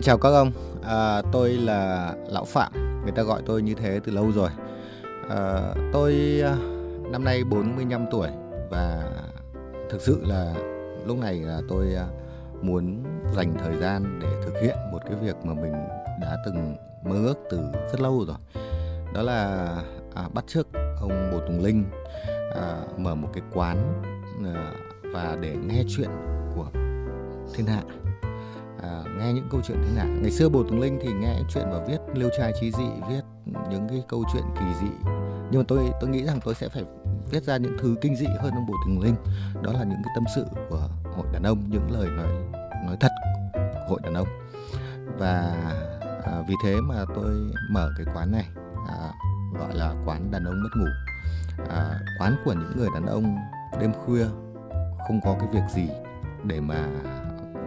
Xin chào các ông, à, tôi là Lão Phạm, người ta gọi tôi như thế từ lâu rồi. À, tôi à, năm nay 45 tuổi và thực sự là lúc này là tôi à, muốn dành thời gian để thực hiện một cái việc mà mình đã từng mơ ước từ rất lâu rồi. Đó là à, bắt chước ông Bồ Tùng Linh à, mở một cái quán à, và để nghe chuyện của thiên hạ à, nghe những câu chuyện thế nào? Ngày xưa bồ tùng linh thì nghe chuyện và viết liêu trai trí dị viết những cái câu chuyện kỳ dị. Nhưng mà tôi tôi nghĩ rằng tôi sẽ phải viết ra những thứ kinh dị hơn ông bồ tùng linh. Đó là những cái tâm sự của hội đàn ông những lời nói nói thật của hội đàn ông. Và à, vì thế mà tôi mở cái quán này à, gọi là quán đàn ông mất ngủ. À, quán của những người đàn ông đêm khuya không có cái việc gì để mà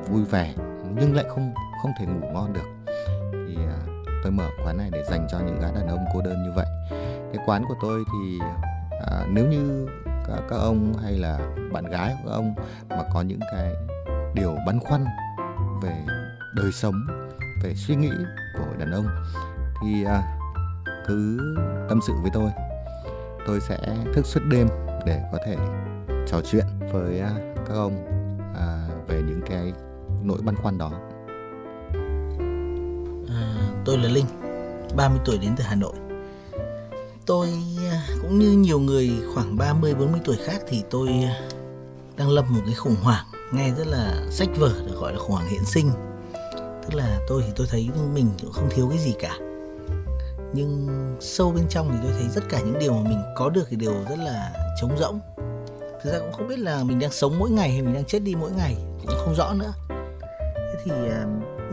vui vẻ nhưng lại không không thể ngủ ngon được. Thì à, tôi mở quán này để dành cho những gã đàn ông cô đơn như vậy. Cái quán của tôi thì à, nếu như các, các ông hay là bạn gái của ông mà có những cái điều băn khoăn về đời sống về suy nghĩ của đàn ông thì à, cứ tâm sự với tôi. Tôi sẽ thức suốt đêm để có thể trò chuyện với à, các ông à, về những cái nỗi băn khoăn đó? À, tôi là linh 30 tuổi đến từ hà nội. Tôi à, cũng như nhiều người khoảng 30 40 tuổi khác thì tôi à, đang lâm một cái khủng hoảng nghe rất là sách vở được gọi là khủng hoảng hiện sinh. Tức là tôi thì tôi thấy mình cũng không thiếu cái gì cả. Nhưng sâu bên trong thì tôi thấy tất cả những điều mà mình có được thì đều rất là trống rỗng. Thực ra cũng không biết là mình đang sống mỗi ngày hay mình đang chết đi mỗi ngày cũng không rõ nữa thì à,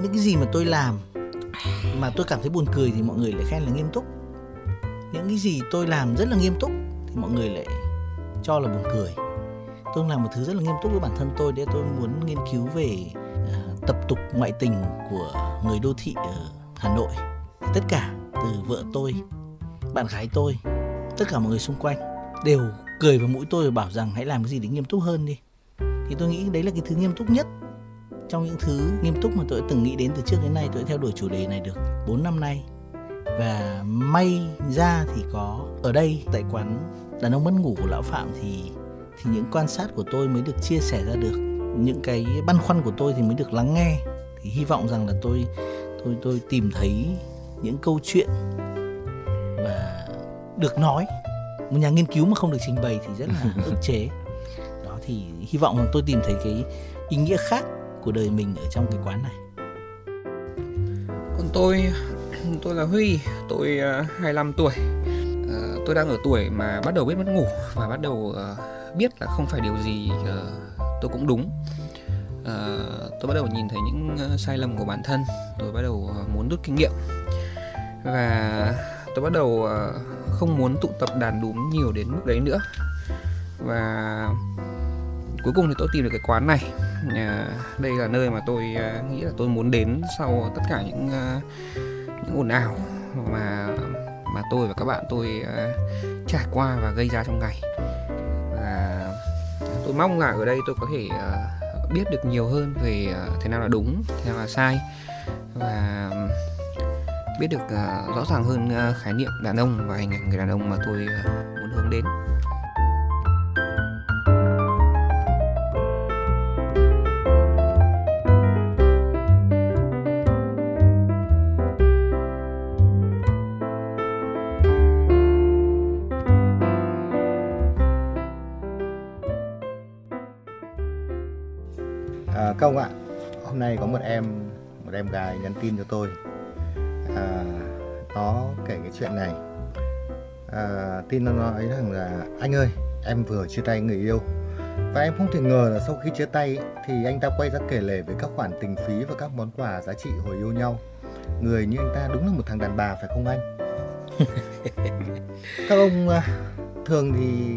những cái gì mà tôi làm mà tôi cảm thấy buồn cười thì mọi người lại khen là nghiêm túc. Những cái gì tôi làm rất là nghiêm túc thì mọi người lại cho là buồn cười. Tôi làm một thứ rất là nghiêm túc với bản thân tôi để tôi muốn nghiên cứu về uh, tập tục ngoại tình của người đô thị ở hà nội. Tất cả từ vợ tôi bạn gái tôi tất cả mọi người xung quanh đều cười vào mũi tôi và bảo rằng hãy làm cái gì để nghiêm túc hơn đi. Thì tôi nghĩ đấy là cái thứ nghiêm túc nhất trong những thứ nghiêm túc mà tôi đã từng nghĩ đến từ trước đến nay tôi đã theo đuổi chủ đề này được 4 năm nay. Và may ra thì có ở đây tại quán đàn ông mất ngủ của lão phạm thì thì những quan sát của tôi mới được chia sẻ ra được. Những cái băn khoăn của tôi thì mới được lắng nghe. Thì hy vọng rằng là tôi tôi tôi tìm thấy những câu chuyện và được nói. Một nhà nghiên cứu mà không được trình bày thì rất là ức chế. Đó thì hy vọng rằng tôi tìm thấy cái ý nghĩa khác của đời mình ở trong cái quán này? Còn tôi tôi là Huy tôi à, uh, 25 tuổi. Uh, tôi đang ở tuổi mà bắt đầu biết mất ngủ và bắt đầu uh, biết là không phải điều gì uh, tôi cũng đúng. Uh, tôi bắt đầu nhìn thấy những uh, sai lầm của bản thân. Tôi bắt đầu uh, muốn rút kinh nghiệm. Và tôi bắt đầu uh, không muốn tụ tập đàn đúm nhiều đến mức đấy nữa. Và cuối cùng thì tôi tìm được cái quán này. Ờ, đây là nơi mà tôi uh, nghĩ là tôi muốn đến sau tất cả những uh, những ồn ào mà mà tôi và các bạn tôi uh, trải qua và gây ra trong ngày. Và tôi mong là ở đây tôi có thể uh, biết được nhiều hơn về uh, thế nào là đúng thế nào là sai. Và biết được uh, rõ ràng hơn uh, khái niệm đàn ông và hình ảnh người đàn ông mà tôi uh, muốn hướng đến. Nhắn tin cho tôi. À, nó kể cái chuyện này. À, tin nó nói rằng là anh ơi em vừa chia tay người yêu. Và em không thể ngờ là sau khi chia tay thì anh ta quay ra kể lể về các khoản tình phí và các món quà giá trị hồi yêu nhau. Người như anh ta đúng là một thằng đàn bà phải không anh? Các ông à, thường thì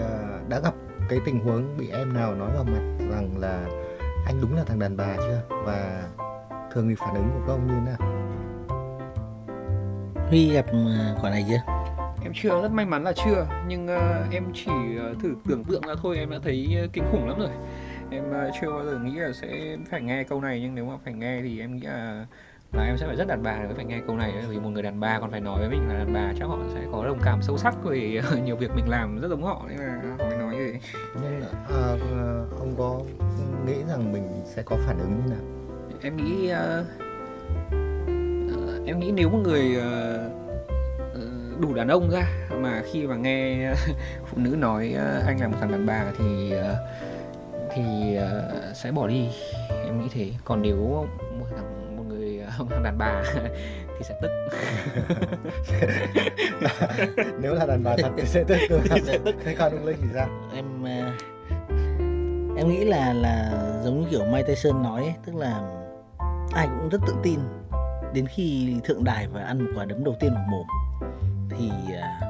à, đã gặp cái tình huống bị em nào nói vào mặt rằng là anh đúng là thằng đàn bà chưa? Và thường thì phản ứng của các ông như thế nào? Huy gặp à, quả này chưa? Em chưa rất may mắn là chưa. Nhưng uh, em chỉ uh, thử tưởng tượng ra thôi em đã thấy uh, kinh khủng lắm rồi. Em uh, chưa bao giờ nghĩ là sẽ phải nghe câu này. Nhưng nếu mà phải nghe thì em nghĩ là là em sẽ phải rất đàn bà để phải nghe câu này. Vì một người đàn bà còn phải nói với mình là đàn bà chắc họ sẽ có đồng cảm sâu sắc vì nhiều việc mình làm rất giống họ. Nên là họ mới nói như thế. Nhưng à, ông có nghĩ rằng mình sẽ có phản ứng như nào em nghĩ uh, uh, em nghĩ nếu một người uh, đủ đàn ông ra mà khi mà nghe phụ nữ nói uh, anh là một thằng đàn bà thì uh, thì uh, sẽ bỏ đi. Em nghĩ thế. Còn nếu một thằng một người uh, một thằng đàn bà thì sẽ tức. Nếu là đàn bà thật thì sẽ tức. Thì sẽ tức. Thế còn linh thì sao? Em uh, em nghĩ là là giống như kiểu Mike Tyson nói ấy, tức là ai cũng rất tự tin. Đến khi thượng đài và ăn một quả đấm đầu tiên vào mồm thì uh,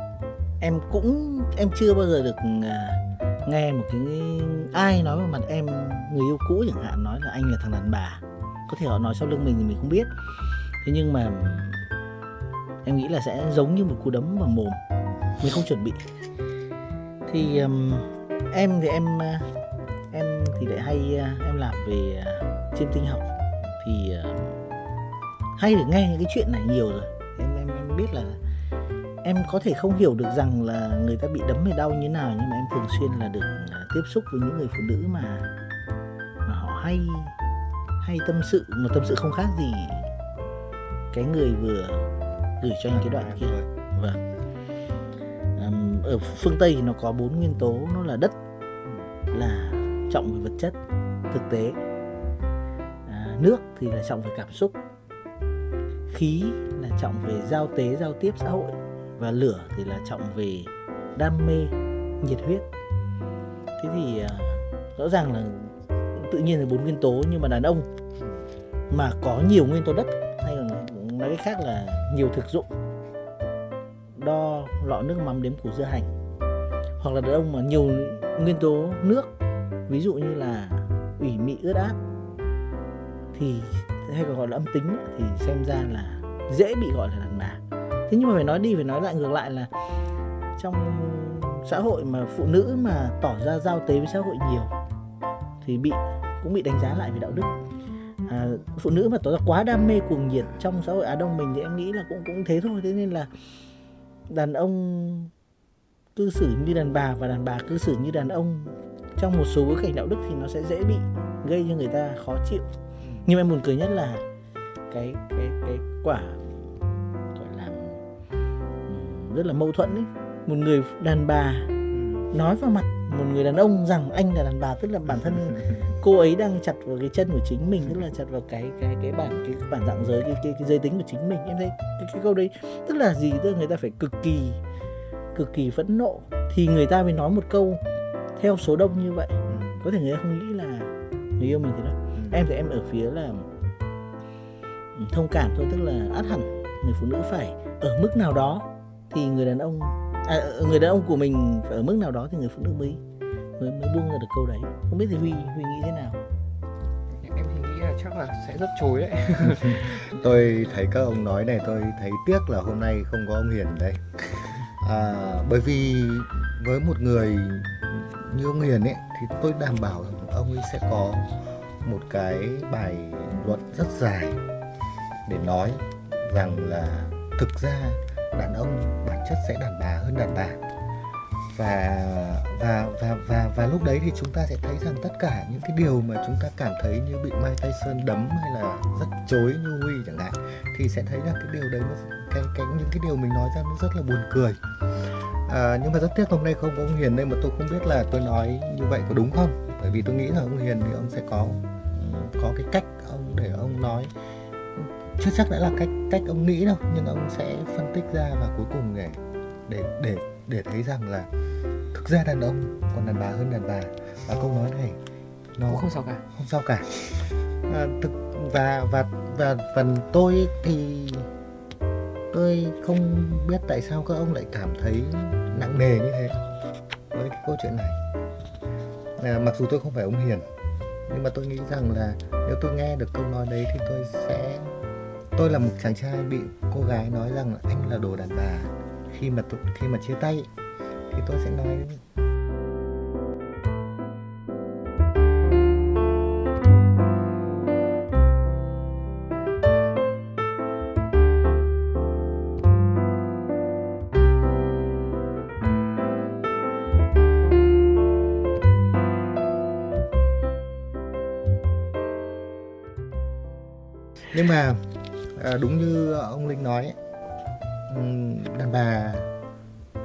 em cũng em chưa bao giờ được uh, nghe một cái ai nói vào mặt em người yêu cũ chẳng hạn nói là anh là thằng đàn bà. Có thể họ nói sau lưng mình thì mình không biết. Thế nhưng mà em nghĩ là sẽ giống như một cú đấm vào mồm. Mình không chuẩn bị. Thì um, em thì em à, em thì lại hay em làm về chiêm tinh học thì ờ, hay được nghe những cái chuyện này nhiều rồi. Em em em biết là em có thể không hiểu được rằng là người ta bị đấm hay đau như nào, nhưng mà em thường xuyên là được ờ, tiếp xúc với những người phụ nữ mà mà họ hay hay tâm sự mà tâm sự không khác gì cái người vừa gửi cho anh cái đoạn kia. Vâng. Ở phương tây thì nó có bốn nguyên tố, nó là đất, là trọng về vật chất. Thực tế nước thì là trọng về cảm xúc. Khí là trọng về giao tế, giao tiếp xã hội. Và lửa thì là trọng về đam mê, nhiệt huyết. Thế thì à, rõ ràng là tự nhiên là bốn nguyên tố nhưng mà đàn ông mà có nhiều nguyên tố đất hay còn nói cách khác là nhiều thực dụng. Đo, lọ nước, mắm, đếm củ, dưa hành. Hoặc là đàn ông mà nhiều nguyên tố nước, ví dụ như là ủy mị, ướt át thì hay còn gọi là âm tính thì xem ra là dễ bị gọi là đàn bà. Thế nhưng mà phải nói đi phải nói lại ngược lại là trong xã hội mà phụ nữ mà tỏ ra giao tế với xã hội nhiều thì bị cũng bị đánh giá lại về đạo đức. À, phụ nữ mà tỏ ra quá đam mê cuồng nhiệt trong xã hội Á Đông mình thì em nghĩ là cũng cũng thế thôi. Thế nên là đàn ông cư xử như đàn bà và đàn bà cư xử như đàn ông trong một số bối cảnh đạo đức thì nó sẽ dễ bị gây cho người ta khó chịu nhưng mà em buồn cười nhất là cái cái cái quả gọi là rất là mâu thuẫn ấy. Một người đàn bà nói vào mặt một người đàn ông rằng anh là đàn bà tức là bản thân cô ấy đang chặt vào cái chân của chính mình tức là chặt vào cái cái cái bản cái bản dạng giới cái cái, cái giới tính của chính mình. Em thấy cái, cái câu đấy tức là gì? Tức là người ta phải cực kỳ cực kỳ phẫn nộ. Thì người ta mới nói một câu theo số đông như vậy. Có thể người ta không nghĩ là người yêu mình thế đâu em thì em ở phía là thông cảm thôi tức là át hẳn người phụ nữ phải ở mức nào đó thì người đàn ông à, người đàn ông của mình phải ở mức nào đó thì người phụ nữ mới mới mới buông ra được câu đấy. Không biết thì huy huy nghĩ thế nào? Em thì nghĩ là chắc là sẽ rất chối đấy. Tôi thấy các ông nói này tôi thấy tiếc là hôm nay không có ông hiền đây. À, bởi vì với một người như ông hiền ấy thì tôi đảm bảo rằng ông ấy sẽ có một cái bài luận rất dài để nói rằng là thực ra đàn ông bản chất sẽ đàn bà hơn đàn bà. Và và và và và lúc đấy thì chúng ta sẽ thấy rằng tất cả những cái điều mà chúng ta cảm thấy như bị Mike Tyson đấm hay là rất chối như Huy chẳng hạn thì sẽ thấy rằng cái điều đấy nó cái cái những cái điều mình nói ra nó rất là buồn cười. À, nhưng mà rất tiếc hôm nay không có ông Hiền đây mà tôi không biết là tôi nói như vậy có đúng không? Bởi vì tôi nghĩ là ông Hiền thì ông sẽ có có cái cách ông để ông nói. Chưa chắc đã là cách cách ông nghĩ đâu nhưng ông sẽ phân tích ra và cuối cùng để để để để thấy rằng là thực ra đàn ông còn đàn bà hơn đàn bà. Và câu nói này nó cũng không sao cả. không sao cả. À, thực và và và phần tôi thì tôi không biết tại sao các ông lại cảm thấy nặng nề như thế với cái câu chuyện này à, mặc dù tôi không phải ông hiền nhưng mà tôi nghĩ rằng là nếu tôi nghe được câu nói đấy thì tôi sẽ tôi là một chàng trai bị cô gái nói rằng là anh là đồ đàn bà. Khi mà tôi, khi mà chia tay thì tôi sẽ nói như ông linh nói ấy, đàn bà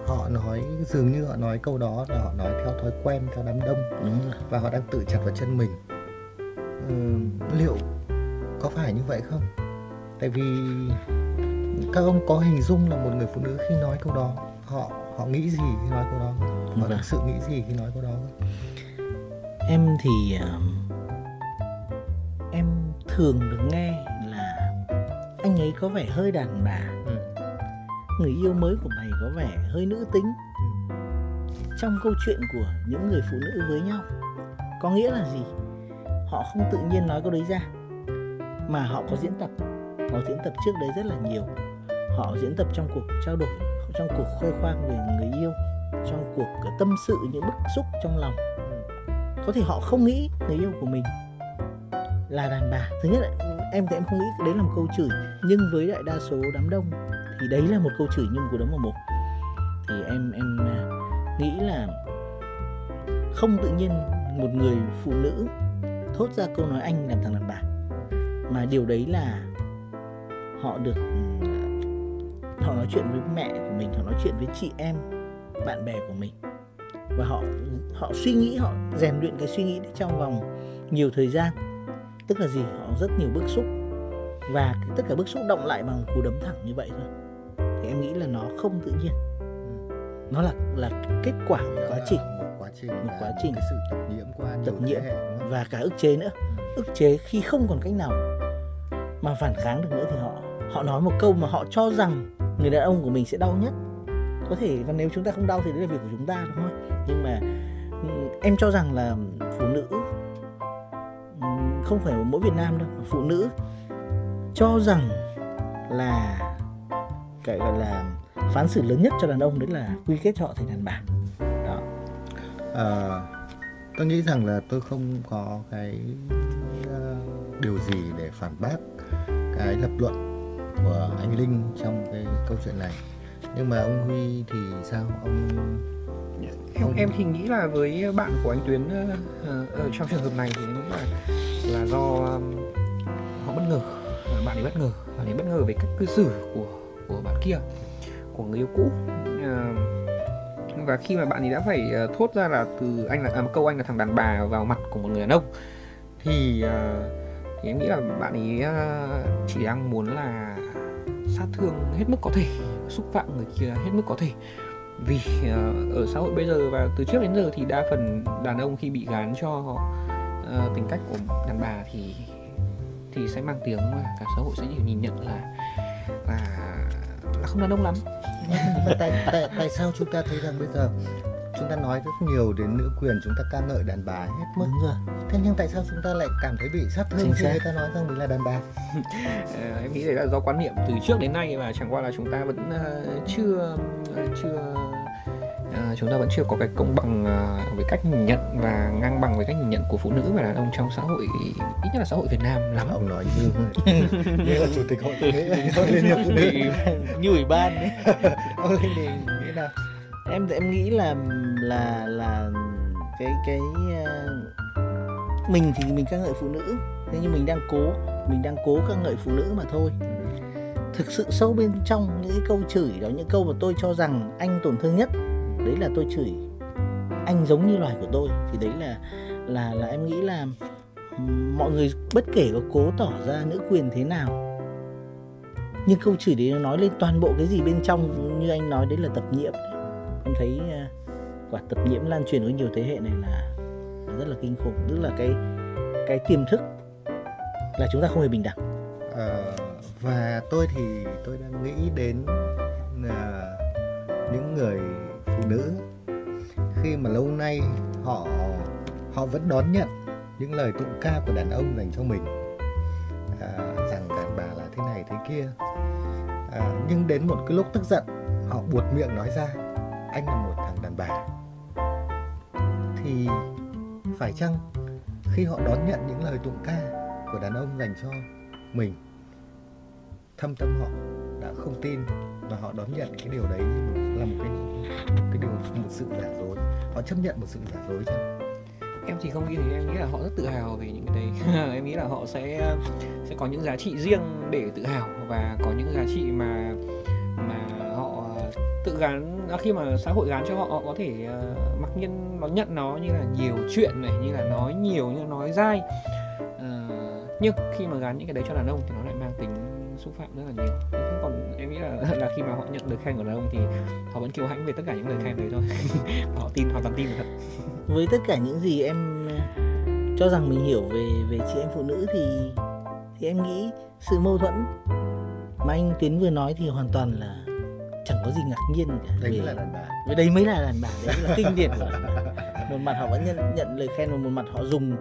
họ nói dường như họ nói câu đó là họ nói theo thói quen theo đám đông. Đúng rồi. Và họ đang tự chặt vào chân mình. Ừ, liệu có phải như vậy không? Tại vì các ông có hình dung là một người phụ nữ khi nói câu đó họ họ nghĩ gì khi nói câu đó? Họ Vâng. thực sự nghĩ gì khi nói câu đó? Không? em thì ờ, em thường được nghe anh ấy có vẻ hơi đàn bà. Ừ. người yêu mới của mày có vẻ hơi nữ tính. Trong câu chuyện của những người phụ nữ với nhau có nghĩa là gì? Họ không tự nhiên nói câu đấy ra mà họ có diễn tập. Họ diễn tập trước đấy rất là nhiều. Họ diễn tập trong cuộc trao đổi trong cuộc khoe khoang về người yêu trong cuộc tâm sự những bức xúc trong lòng. Có thể họ không nghĩ người yêu của mình là đàn bà. Thứ nhất là, em thì em không nghĩ đấy là một câu chửi, nhưng với đại đa số đám đông thì đấy là một câu chửi nhưng của đấm vào mồm. Thì em em à, nghĩ là không tự nhiên một người phụ nữ thốt ra câu nói anh làm thằng đàn bà, mà điều đấy là họ được ừ, họ nói chuyện với mẹ của mình, họ nói chuyện với chị em, bạn bè của mình. Và họ họ suy nghĩ, họ rèn luyện cái suy nghĩ trong vòng nhiều thời gian tức là gì? Họ rất nhiều bức xúc. Và tất cả bức xúc động lại bằng cú đấm thẳng như vậy thôi. Thì em nghĩ là nó không tự nhiên. Nó là là kết quả của quá trình. Một quá trình Một quá trình. cái sự tập nhiễm qua Tập nhiễm. và cả ức chế nữa. Ức chế khi không còn cách nào mà phản kháng được nữa thì họ họ nói một câu mà họ cho rằng người đàn ông của mình sẽ đau nhất. Có thể và nếu chúng ta không đau thì đấy là việc của chúng ta đúng không? Nhưng mà ừm, em cho rằng là phụ nữ không phải mỗi Việt Nam đâu phụ nữ. Cho rằng là cái gọi là phán xử lớn nhất cho đàn ông đấy là quy kết cho họ thành đàn bà. Đó. À, tôi nghĩ rằng là tôi không có cái uh, điều gì để phản bác cái lập luận của anh Linh trong cái câu chuyện này. Nhưng mà ông Huy thì sao? Ông em, em thì nghĩ là với bạn của anh Tuyến ở trong trường hợp này thì nghĩ là là do um, họ bất ngờ bạn ấy bất ngờ bạn ấy bất ngờ về cách cư xử của của bạn kia của người yêu cũ. Và khi mà bạn ấy đã phải thốt ra là từ anh là à, một câu anh là thằng đàn bà vào mặt của một người đàn ông thì thì em nghĩ là bạn ấy chỉ đang muốn là sát thương hết mức có thể xúc phạm người kia hết mức có thể vì uh, ở xã hội bây giờ và từ trước đến giờ thì đa phần đàn ông khi bị gán cho uh, tính cách của đàn bà thì thì sẽ mang tiếng mà cả xã hội sẽ chỉ nhìn nhận là là là không đàn ông lắm. Mà tại, tại, tại sao chúng ta thấy rằng bây giờ chúng ta nói rất nhiều đến nữ quyền chúng ta ca ngợi đàn bà hết mức. Đúng rồi. Thế nhưng tại sao chúng ta lại cảm thấy bị sát thương khi người ta nói rằng mình là đàn bà? Ờ, em nghĩ đấy là do quan niệm từ trước đến nay và chẳng qua là chúng ta vẫn ờ, chưa ờ, chưa chúng ta vẫn chưa có cái công bằng ờ, với cách nhìn nhận và ngang bằng với cách nhìn nhận của phụ nữ và đàn ông trong xã hội ít nhất là xã hội Việt Nam lắm. Ông nói như như là chủ tịch hội phụ nữ. Liên hiệp phụ nữ. Như ủy ban đấy ông thì nghĩ nào? Em em nghĩ là là là cái cái uh, mình thì mình ca ngợi phụ nữ. Thế nhưng mình đang cố mình đang cố ca ngợi phụ nữ mà thôi. Thực sự sâu bên trong những cái câu chửi đó những câu mà tôi cho rằng anh tổn thương nhất đấy là tôi chửi anh giống như loài của tôi. Thì đấy là là là em nghĩ là mọi người bất kể có cố tỏ ra nữ quyền thế nào nhưng câu chửi đấy nó nói lên toàn bộ cái gì bên trong như anh nói đấy là tập nhiễm. Em thấy ờ, và tập nhiễm lan truyền với nhiều thế hệ này là, là rất là kinh khủng tức là cái cái tiềm thức là chúng ta không hề bình đẳng. À, và tôi thì tôi đang nghĩ đến là những người phụ nữ. Khi mà lâu nay họ họ vẫn đón nhận những lời tụng ca của đàn ông dành cho mình à, rằng đàn bà là thế này thế kia. À, nhưng đến một cái lúc tức giận họ buột miệng nói ra anh là một thằng đàn bà phải chăng khi họ đón nhận những lời tụng ca của đàn ông dành cho mình? Thâm tâm họ đã không tin và họ đón nhận cái điều đấy như là một cái một cái điều, một sự giả dối. Họ chấp nhận một sự giả dối chăng em thì không nghĩ thế, em nghĩ là họ rất tự hào về những cái đấy. Em nghĩ là họ sẽ sẽ có những giá trị riêng để tự hào và có những giá trị mà tự gắn à, khi mà xã hội gắn cho họ họ có thể uh, mặc nhiên nó nhận nó như là nhiều chuyện này như là nói nhiều như là nói dai. Uh, nhưng khi mà gắn những cái đấy cho đàn ông thì nó lại mang tính xúc phạm rất là nhiều. Còn em nghĩ là là khi mà họ nhận lời khen của đàn ông thì họ vẫn kiêu hãnh về tất cả những lời khen đấy thôi. Họ tin hoàn toàn tin thật. Với tất cả những gì em à, cho rằng mình hiểu về về chị em phụ nữ thì thì em nghĩ sự mâu thuẫn mà anh tiến vừa nói thì hoàn toàn là chẳng có gì ngạc nhiên cả đấy về, là đàn bà. đấy mới là đàn bà đấy là kinh điển của một mặt họ vẫn nhận nhận lời khen và một mặt họ dùng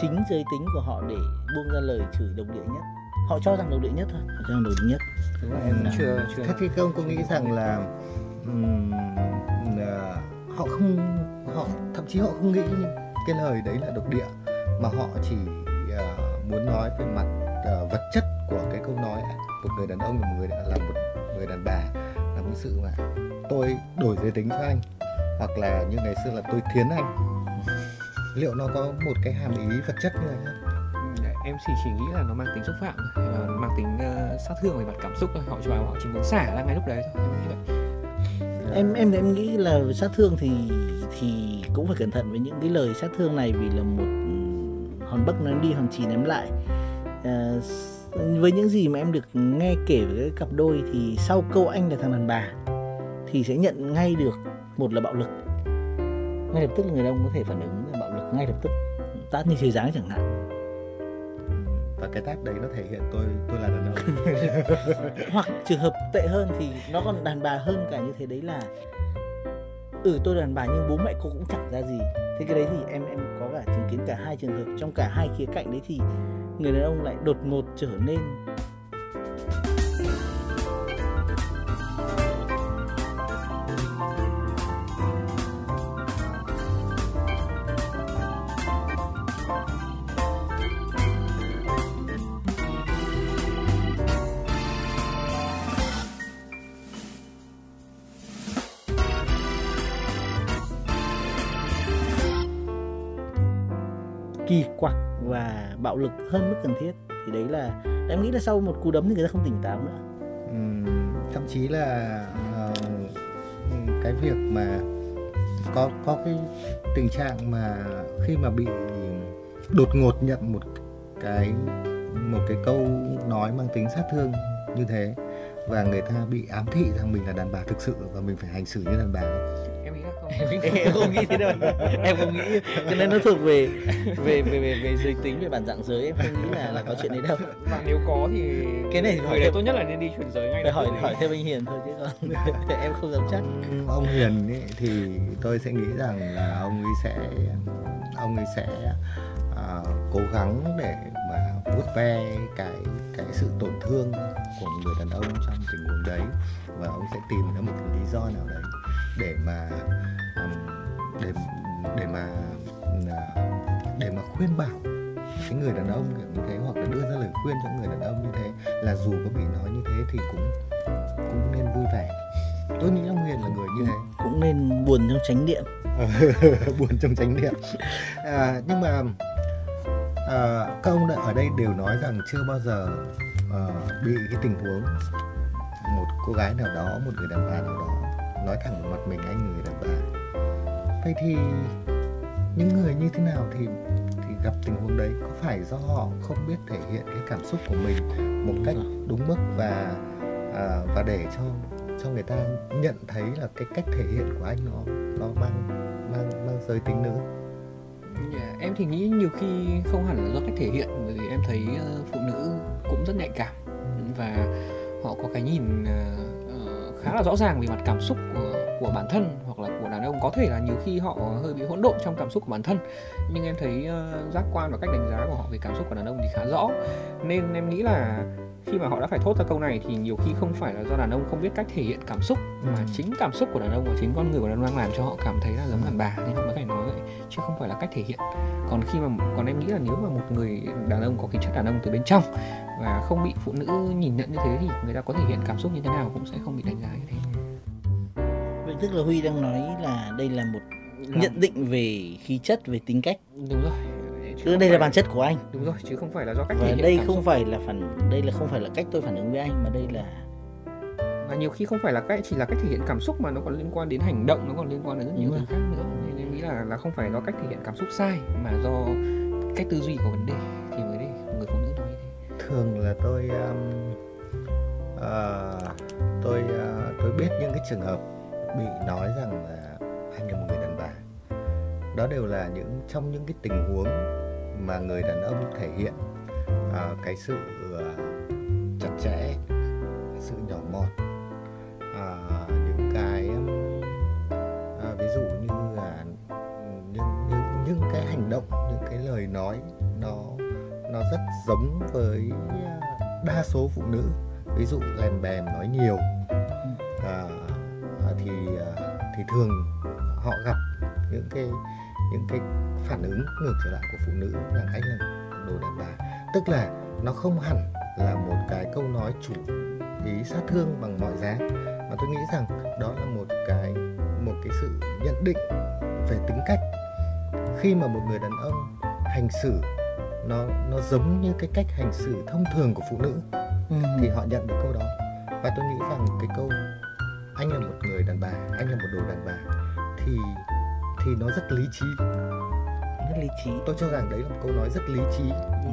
chính giới tính của họ để buông ra lời chửi độc địa nhất. Họ cho rằng độc địa nhất thôi. Họ cho rằng độc địa nhất. Đúng là em chưa chưa thế thì không có nghĩ rằng là um, uh, họ không họ thậm chí họ không nghĩ cái lời đấy là độc địa mà họ chỉ uh, muốn nói về mặt uh, vật chất của cái câu nói một người đàn ông là một người là một người đàn bà. là một sự mà tôi đổi giới tính cho anh hoặc là như ngày xưa là tôi thiến anh. Liệu nó có một cái hàm ý vật chất như này không? Em chỉ chỉ nghĩ là nó mang tính xúc phạm mang tính uh, sát thương về mặt cảm xúc thôi. Họ chỉ bảo họ chỉ muốn xả ra ngay lúc đấy thôi em nghĩ vậy. Em em em nghĩ là sát thương thì thì cũng phải cẩn thận với những cái lời sát thương này vì là một hòn bắc ném đi hòn chỉ ném lại. À, với những gì mà em được nghe kể về cái cặp đôi thì sau câu anh là thằng đàn bà thì sẽ nhận ngay được một là bạo lực. Ngay lập tức là người đàn ông có thể phản ứng bạo lực ngay lập tức. Tát như trời giáng chẳng hạn. Và cái tát đấy nó thể hiện tôi tôi là đàn ông. Hoặc trường hợp tệ hơn thì nó còn đàn bà hơn cả như thế. Đấy là ừ tôi đàn bà nhưng bố mẹ cô cũng chẳng ra gì. Thế cái đấy thì em em có cả chứng kiến cả hai trường hợp. Trong cả hai khía cạnh đấy thì người đàn ông lại đột ngột trở nên hơn mức cần thiết. Thì đấy là em nghĩ là sau một cú đấm thì người ta không tỉnh táo nữa. Thậm chí là uh, cái việc mà có có cái tình trạng mà khi mà bị đột ngột nhận một cái một cái câu nói mang tính sát thương như thế và người ta bị ám thị rằng mình là đàn bà thực sự và mình phải hành xử như đàn bà em không nghĩ thế đâu. Em không nghĩ. Cho nên nó thuộc về về về về, về giới tính về bản dạng giới em không nghĩ là là có chuyện đấy đâu. Và nếu có thì cái này người đấy tốt nhất là nên đi chuyển giới ngay phải hỏi hỏi thêm anh Hiền thôi chứ còn em không dám chắc. Ông Hiền ấy, thì tôi sẽ nghĩ rằng là ông ấy sẽ ông ấy sẽ uh, cố gắng để mà vuốt ve cái cái sự tổn thương của người đàn ông trong tình huống đấy. Và ông sẽ tìm ra một lý do nào đấy để mà để để mà để mà khuyên bảo cái người đàn ông kiểu như thế hoặc là đưa ra lời khuyên cho người đàn ông như thế là dù có bị nói như thế thì cũng cũng nên vui vẻ. Tôi nghĩ ông hiền là người như thế. Cũng nên buồn trong chánh điện buồn trong chánh điện à, nhưng mà à, các ông ở đây đều nói rằng chưa bao giờ à, bị cái tình huống một cô gái nào đó một người đàn bà nào đó nói thẳng vào mặt mình anh người đàn bà. Vậy thì những người như thế nào thì thì gặp tình huống đấy? Có phải do họ không biết thể hiện cái cảm xúc của mình một cách đúng mức và à, và để cho cho người ta nhận thấy là cái cách thể hiện của anh nó nó mang mang mang giới tính nữ yeah, dạ, em thì nghĩ nhiều khi không hẳn là do cách thể hiện bởi vì em thấy uh, phụ nữ cũng rất nhạy cảm. Và họ có cái nhìn uh, khá là rõ ràng về mặt cảm xúc của của bản thân hoặc là của đàn ông. Có thể là nhiều khi họ hơi bị hỗn độn trong cảm xúc của bản thân nhưng em thấy uh, giác quan và cách đánh giá của họ về cảm xúc của đàn ông thì khá rõ. Nên em nghĩ là khi mà họ đã phải thốt ra câu này thì nhiều khi không phải là do đàn ông không biết cách thể hiện cảm xúc ừ. mà chính cảm xúc của đàn ông và chính con người của đàn ông đang làm cho họ cảm thấy là giống đàn bà. Nên họ mới phải nói vậy chứ không phải là cách thể hiện. Còn khi mà còn em nghĩ là nếu mà một người đàn ông có khí chất đàn ông từ bên trong và không bị phụ nữ nhìn nhận như thế thì người ta có thể hiện cảm xúc như thế nào cũng sẽ không bị đánh giá như thế. Tức là huy đang nói là đây là một Làm- nhận định về khí chất về tính cách. Đúng rồi. Chứ đây là phải- bản chất của anh. Đúng rồi chứ không phải là do cách và hiện đây không xúc. phải là phản đây là không phải là cách tôi phản ứng với anh mà đây là và nhiều khi không phải là cách chỉ là cách thể hiện cảm xúc mà nó còn liên quan đến hành động nó còn liên quan đến rất nhiều thứ khác nữa. Nên em nghĩ là là không phải do cách thể hiện cảm xúc sai mà do cách tư duy có vấn đề thường là tôi um, uh, tôi uh, tôi biết những cái trường hợp bị nói rằng là anh là một người đàn bà. Đó đều là những trong những cái tình huống mà người đàn ông thể hiện uh, cái sự uh, chặt chẽ sự nhỏ mọn uh, những cái um, ví dụ như là những những những cái hành động những cái lời nói nó rất giống với à, đa số phụ nữ. Ví dụ lèm bèm nói nhiều à, thì thì thường họ gặp những cái những cái phản ứng ngược trở lại của phụ nữ rằng anh là đồ đàn bà. Tức là nó không hẳn là một cái câu nói chủ ý sát thương bằng mọi giá mà tôi nghĩ rằng đó là một cái một cái sự nhận định về tính cách. Khi mà một người đàn ông hành xử nó nó giống như cái cách hành xử thông thường của phụ nữ ừ. thì họ nhận được câu đó. Và tôi nghĩ rằng cái câu anh là một người đàn bà anh là một đồ đàn bà thì thì nó rất lý trí. Rất lý trí. Tôi cho rằng đấy là một câu nói rất lý trí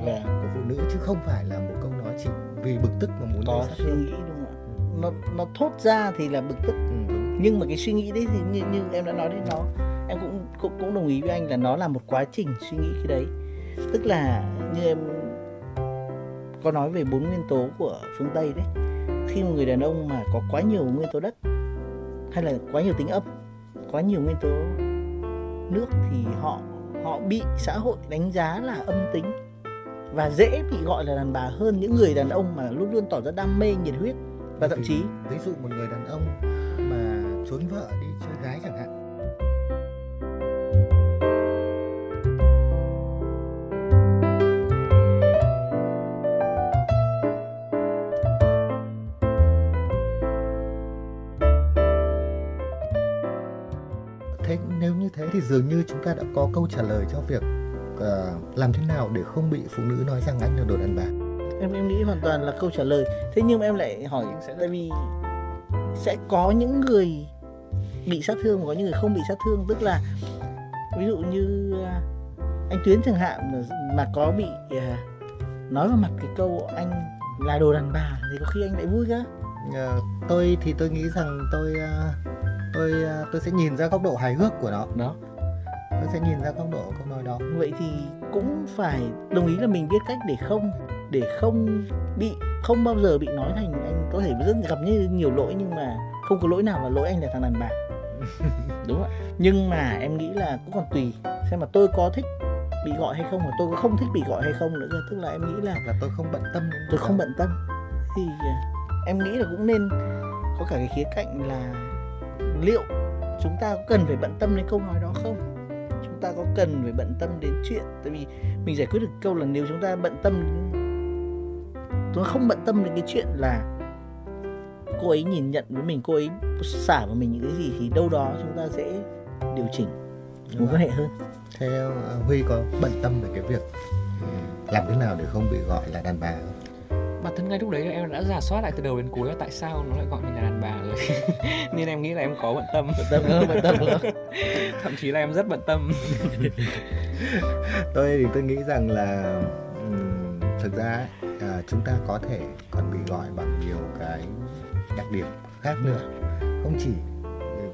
và của phụ nữ chứ không phải là một câu nói chỉ vì bực tức mà muốn có suy nghĩ đúng không ạ? Nó nó thốt ra thì là bực tức. Ừ, nhưng mà cái suy nghĩ đấy thì như, như em đã nói đấy nó em cũng cũng cũng đồng ý với anh là nó là một quá trình suy nghĩ cái đấy tức là như em có nói về bốn nguyên tố của phương tây đấy. Khi một người đàn ông mà có quá nhiều nguyên tố đất hay là quá nhiều tính âm quá nhiều nguyên tố nước thì họ họ bị xã hội đánh giá là âm tính. Và dễ bị gọi là đàn bà hơn những người đàn ông mà luôn luôn tỏ ra đam mê nhiệt huyết và thậm chí ví dụ một người đàn ông mà trốn vợ đi chơi gái chẳng hạn dường như chúng ta đã có câu trả lời cho việc ờ, làm thế nào để không bị phụ nữ nói rằng anh là đồ đàn bà? Em em nghĩ hoàn toàn là câu trả lời. Thế nhưng mà em lại hỏi sẽ tại vì sẽ có những người bị sát thương và có những người không bị sát thương. Tức là ví dụ như à, anh tuyến chẳng hạn mà, mà có bị à, nói vào mặt cái câu anh là đồ đàn bà thì có khi anh lại vui cơ. Ờ, tôi thì tôi nghĩ rằng tôi ờ, tôi tôi sẽ nhìn ra góc độ hài hước của nó. Đó tôi sẽ nhìn ra góc độ câu nói đó. Vậy thì cũng phải đồng ý là mình biết cách để không để không bị không bao giờ bị nói thành anh có thể rất gặp như nhiều lỗi nhưng mà không có lỗi nào là lỗi anh là thằng đàn bà. Đúng không ạ. Nhưng mà em nghĩ là cũng còn tùy xem mà tôi có thích bị gọi hay không mà tôi có không thích bị gọi hay không nữa tức là em nghĩ là là tôi không bận tâm tôi không bận tâm. Thì à, em nghĩ là cũng nên có cả cái khía cạnh là liệu chúng ta có cần phải bận tâm đến câu nói đó không ta có cần phải bận tâm đến chuyện? Tại vì mình giải quyết được câu là nếu chúng ta bận tâm chúng ta không bận tâm đến cái chuyện là cô ấy nhìn nhận với mình cô ấy xả vào mình những cái gì thì đâu đó chúng ta sẽ điều chỉnh mối quan hệ hơn. Thế ờ, huy có bận tâm về cái việc làm thế nào để không bị gọi là đàn bà không? Bản thân ngay lúc đấy em đã giả soát lại từ đầu đến cuối là tại sao nó lại gọi mình là đàn bà rồi. Nên em nghĩ là em có bận tâm. Bận tâm hơn bận tâm hơn. Thậm chí là em rất bận tâm. Tôi thì tôi nghĩ rằng là thực ra ấy, à, chúng ta có thể còn bị gọi bằng nhiều cái đặc điểm khác nữa. Không chỉ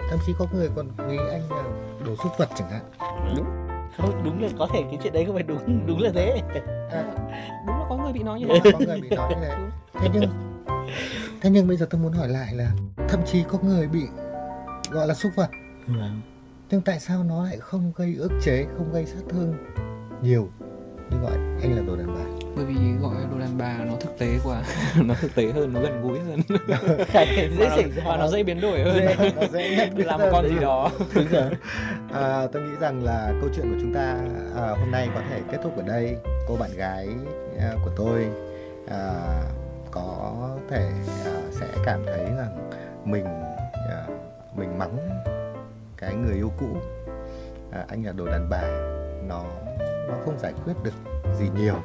thậm chí có người còn nghĩ anh là đồ súc vật chẳng hạn không đúng là có thể cái chuyện đấy không phải đúng đúng là thế. Đúng là có người bị nói như thế. Có người bị nói như thế. Thế nhưng thế nhưng bây giờ tôi muốn hỏi lại là thậm chí có người bị gọi là súc vật. Vâng. nhưng tại sao nó lại không gây ức chế không gây sát thương nhiều như gọi anh là đồ đàn bà bởi vì gọi đồ đàn bà nó thực tế quá. Nó thực tế hơn nó gần gũi hơn. Dễ và xảy nó, ra. và nó dễ biến đổi hơn. Dễ- nó dễ nhận là một hơn. con gì đó. Đúng rồi. À, tôi nghĩ rằng là câu chuyện của chúng ta à, hôm nay có thể kết thúc ở đây. Cô bạn gái à, của tôi à, có thể à, sẽ cảm thấy rằng mình à, mình mắng cái người yêu cũ. À, anh là đồ đàn bà. Nó nó không giải quyết được gì nhiều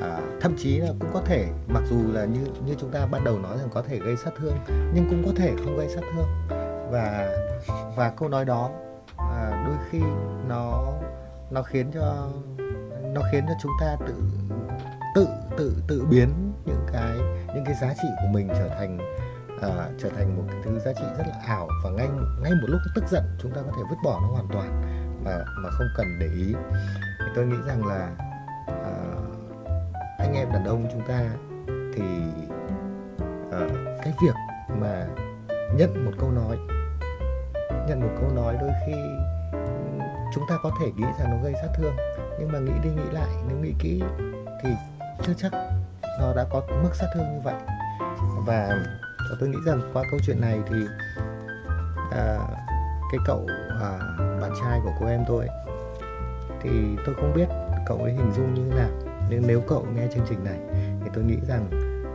à, thậm chí là cũng có thể mặc dù là như như chúng ta ban đầu nói rằng có thể gây sát thương nhưng cũng có thể không gây sát thương. Và và câu nói đó à, đôi khi nó nó khiến cho nó khiến cho chúng ta tự tự tự tự biến những cái những cái giá trị của mình trở thành à, trở thành một cái thứ giá trị rất là ảo. Và ngay ngay một lúc tức giận chúng ta có thể vứt bỏ nó hoàn toàn. Mà mà không cần để ý. Thì tôi nghĩ rằng là anh em đàn ông chúng ta thì uh, cái việc mà nhận một câu nói nhận một câu nói đôi khi chúng ta có thể nghĩ rằng nó gây sát thương nhưng mà nghĩ đi nghĩ lại nếu nghĩ kỹ thì chưa chắc nó đã có mức sát thương như vậy. Và tôi nghĩ rằng qua câu chuyện này thì à, cái cậu à, bạn trai của cô em tôi thì tôi không biết cậu ấy hình dung như thế nào nếu nếu cậu nghe chương trình này thì tôi nghĩ rằng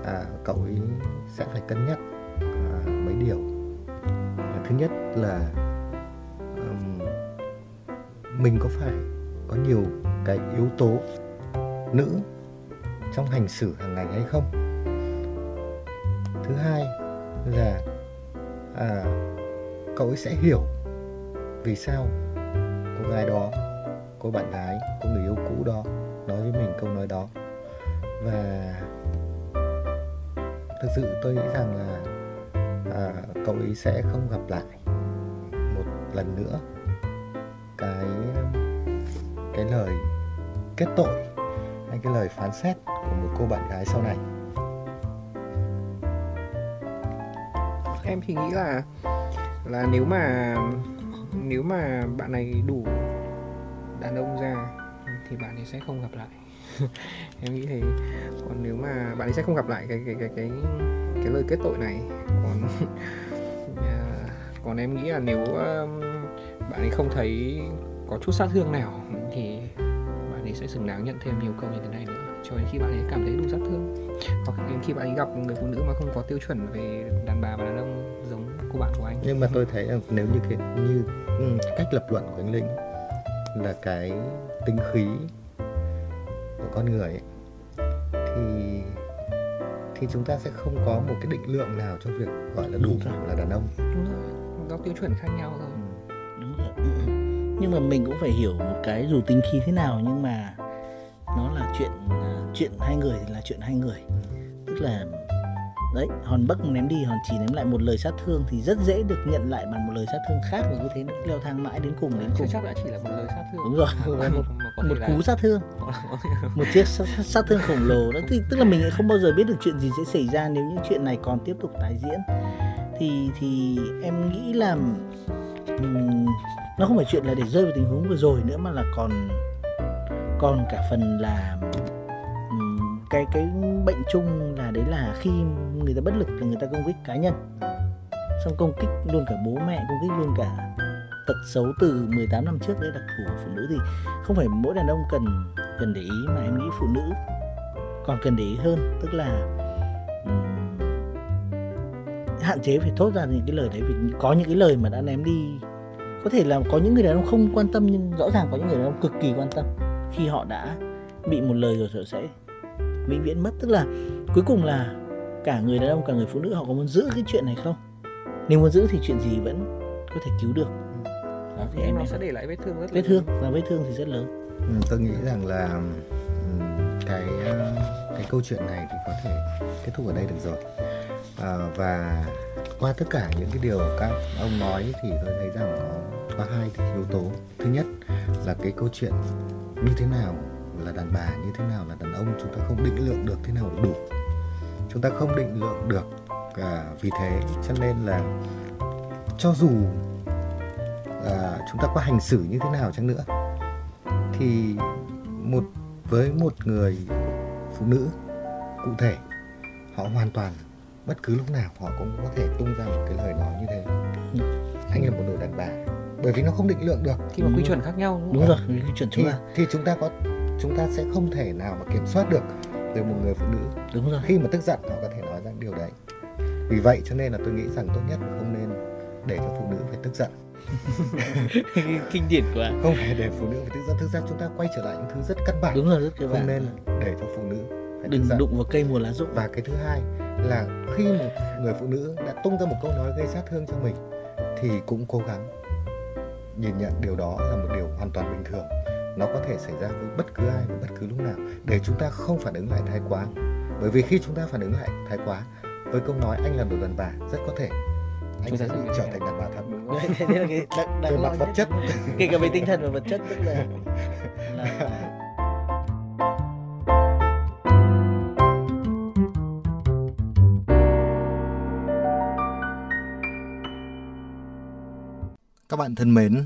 à, cậu ấy sẽ phải cân nhắc à, mấy điều. Thứ nhất là um, mình có phải có nhiều cái yếu tố nữ trong hành xử hàng ngày hay không? Thứ hai là à, cậu ấy sẽ hiểu vì sao cô gái đó cô bạn gái cô người yêu cũ đó nói với mình câu nói đó. Và thực sự tôi nghĩ rằng là à, cậu ấy sẽ không gặp lại một lần nữa cái cái lời kết tội hay cái lời phán xét của một cô bạn gái sau này. Em thì nghĩ là là nếu mà nếu mà bạn này đủ đàn ông ra thì bạn ấy sẽ không gặp lại. Em nghĩ thế còn nếu mà bạn ấy sẽ không gặp lại cái cái cái cái cái lời kết tội này còn à, còn em nghĩ là nếu um, bạn ấy không thấy có chút sát thương nào thì bạn ấy sẽ xứng đáng nhận thêm nhiều câu như thế này nữa. Cho đến khi bạn ấy cảm thấy đủ sát thương. Hoặc đến khi bạn ấy gặp người phụ nữ mà không có tiêu chuẩn về đàn bà và đàn ông giống cô bạn của anh. Nhưng mà tôi thấy là nếu như cái như ừ, cách lập luận của anh linh là cái tính khí của con người ấy, thì thì chúng ta sẽ không có một cái định lượng nào cho việc gọi là đủ là đàn ông. Đúng rồi do tiêu chuẩn khác nhau thôi. Ừ. đúng rồi. Nhưng mà mình cũng phải hiểu một cái dù tính khí thế nào nhưng mà nó là chuyện à, chuyện hai người thì là chuyện hai người. Tức là đấy hòn bắc ném đi hòn chỉ ném lại một lời sát thương thì rất dễ được nhận lại bằng một lời sát thương khác và cứ thế leo thang mãi đến cùng đến cùng. chắc đã chỉ là một lời sát thương. Đúng rồi. Một, một cú sát thương. Một chiếc sát, sát thương khổng lồ. Đó thì tức là mình không bao giờ biết được chuyện gì sẽ xảy ra nếu những chuyện này còn tiếp tục tái diễn. Thì thì em nghĩ là um, nó không phải chuyện là để rơi vào tình huống vừa rồi nữa mà là còn còn cả phần là cái cái bệnh chung là đấy là khi người ta bất lực là người ta công kích cá nhân. Xong công kích luôn cả bố mẹ công kích luôn cả tật xấu từ 18 năm trước đấy đặc thù của phụ nữ. Thì không phải mỗi đàn ông cần cần để ý mà em nghĩ phụ nữ còn cần để ý hơn. Tức là um, hạn chế phải thốt ra những cái lời đấy vì có những cái lời mà đã ném đi. Có thể là có những người đàn ông không quan tâm nhưng rõ ràng có những người đàn ông cực kỳ quan tâm. Khi họ đã bị một lời rồi sợ sẽ vĩnh viễn mất. Tức là cuối cùng là cả người đàn ông cả người phụ nữ họ có muốn giữ cái chuyện này không? Nếu muốn giữ thì chuyện gì vẫn có thể cứu được? Đó thì em nó sẽ để lại vết thương rất vết thương và vết thương thì rất lớn. Ừ, tôi nghĩ rằng là cái cái câu chuyện này thì có thể kết thúc ở đây được rồi. À, và qua tất cả những cái điều các ông nói thì tôi thấy rằng có có hai cái yếu tố. Thứ nhất là cái câu chuyện như thế nào là đàn bà như thế nào là đàn ông chúng ta không định lượng được thế nào là đủ. Chúng ta không định lượng được à, vì thế cho nên là cho dù à, chúng ta có hành xử như thế nào chăng nữa thì một với một người phụ nữ cụ thể họ hoàn toàn bất cứ lúc nào họ cũng có thể tung ra một cái lời nói như thế. Anh là một đồ đàn bà bởi vì nó không định lượng được. Khi mà quy chuẩn khác nhau đúng, đúng rồi quy chuẩn thì, thì chúng ta có chúng ta sẽ không thể nào mà kiểm soát được từ một người phụ nữ. Đúng rồi khi mà tức giận họ có thể nói ra điều đấy. Vì vậy cho nên là tôi nghĩ rằng tốt nhất là không nên để cho phụ nữ phải tức giận. Kinh điển quá. Không phải để phụ nữ phải thức giấc thực ra chúng ta quay trở lại những thứ rất căn bản. Đúng rồi rất không bản. Nên để cho phụ nữ phải đừng giấc. đụng vào cây mùa lá rụng. Và cái thứ hai là khi một người phụ nữ đã tung ra một câu nói gây sát thương cho mình thì cũng cố gắng nhìn nhận điều đó là một điều hoàn toàn bình thường nó có thể xảy ra với bất cứ ai và bất cứ lúc nào để chúng ta không phản ứng lại thái quá. Bởi vì khi chúng ta phản ứng lại thái quá với câu nói anh là đồ đàn bà rất có thể anh Chúng ta sẽ bị trở thành đàn bà thật. Đấy, thế thế là cái đáng, về mặt vật chất. kể cả về tinh thần và vật chất tức là là Các bạn thân mến,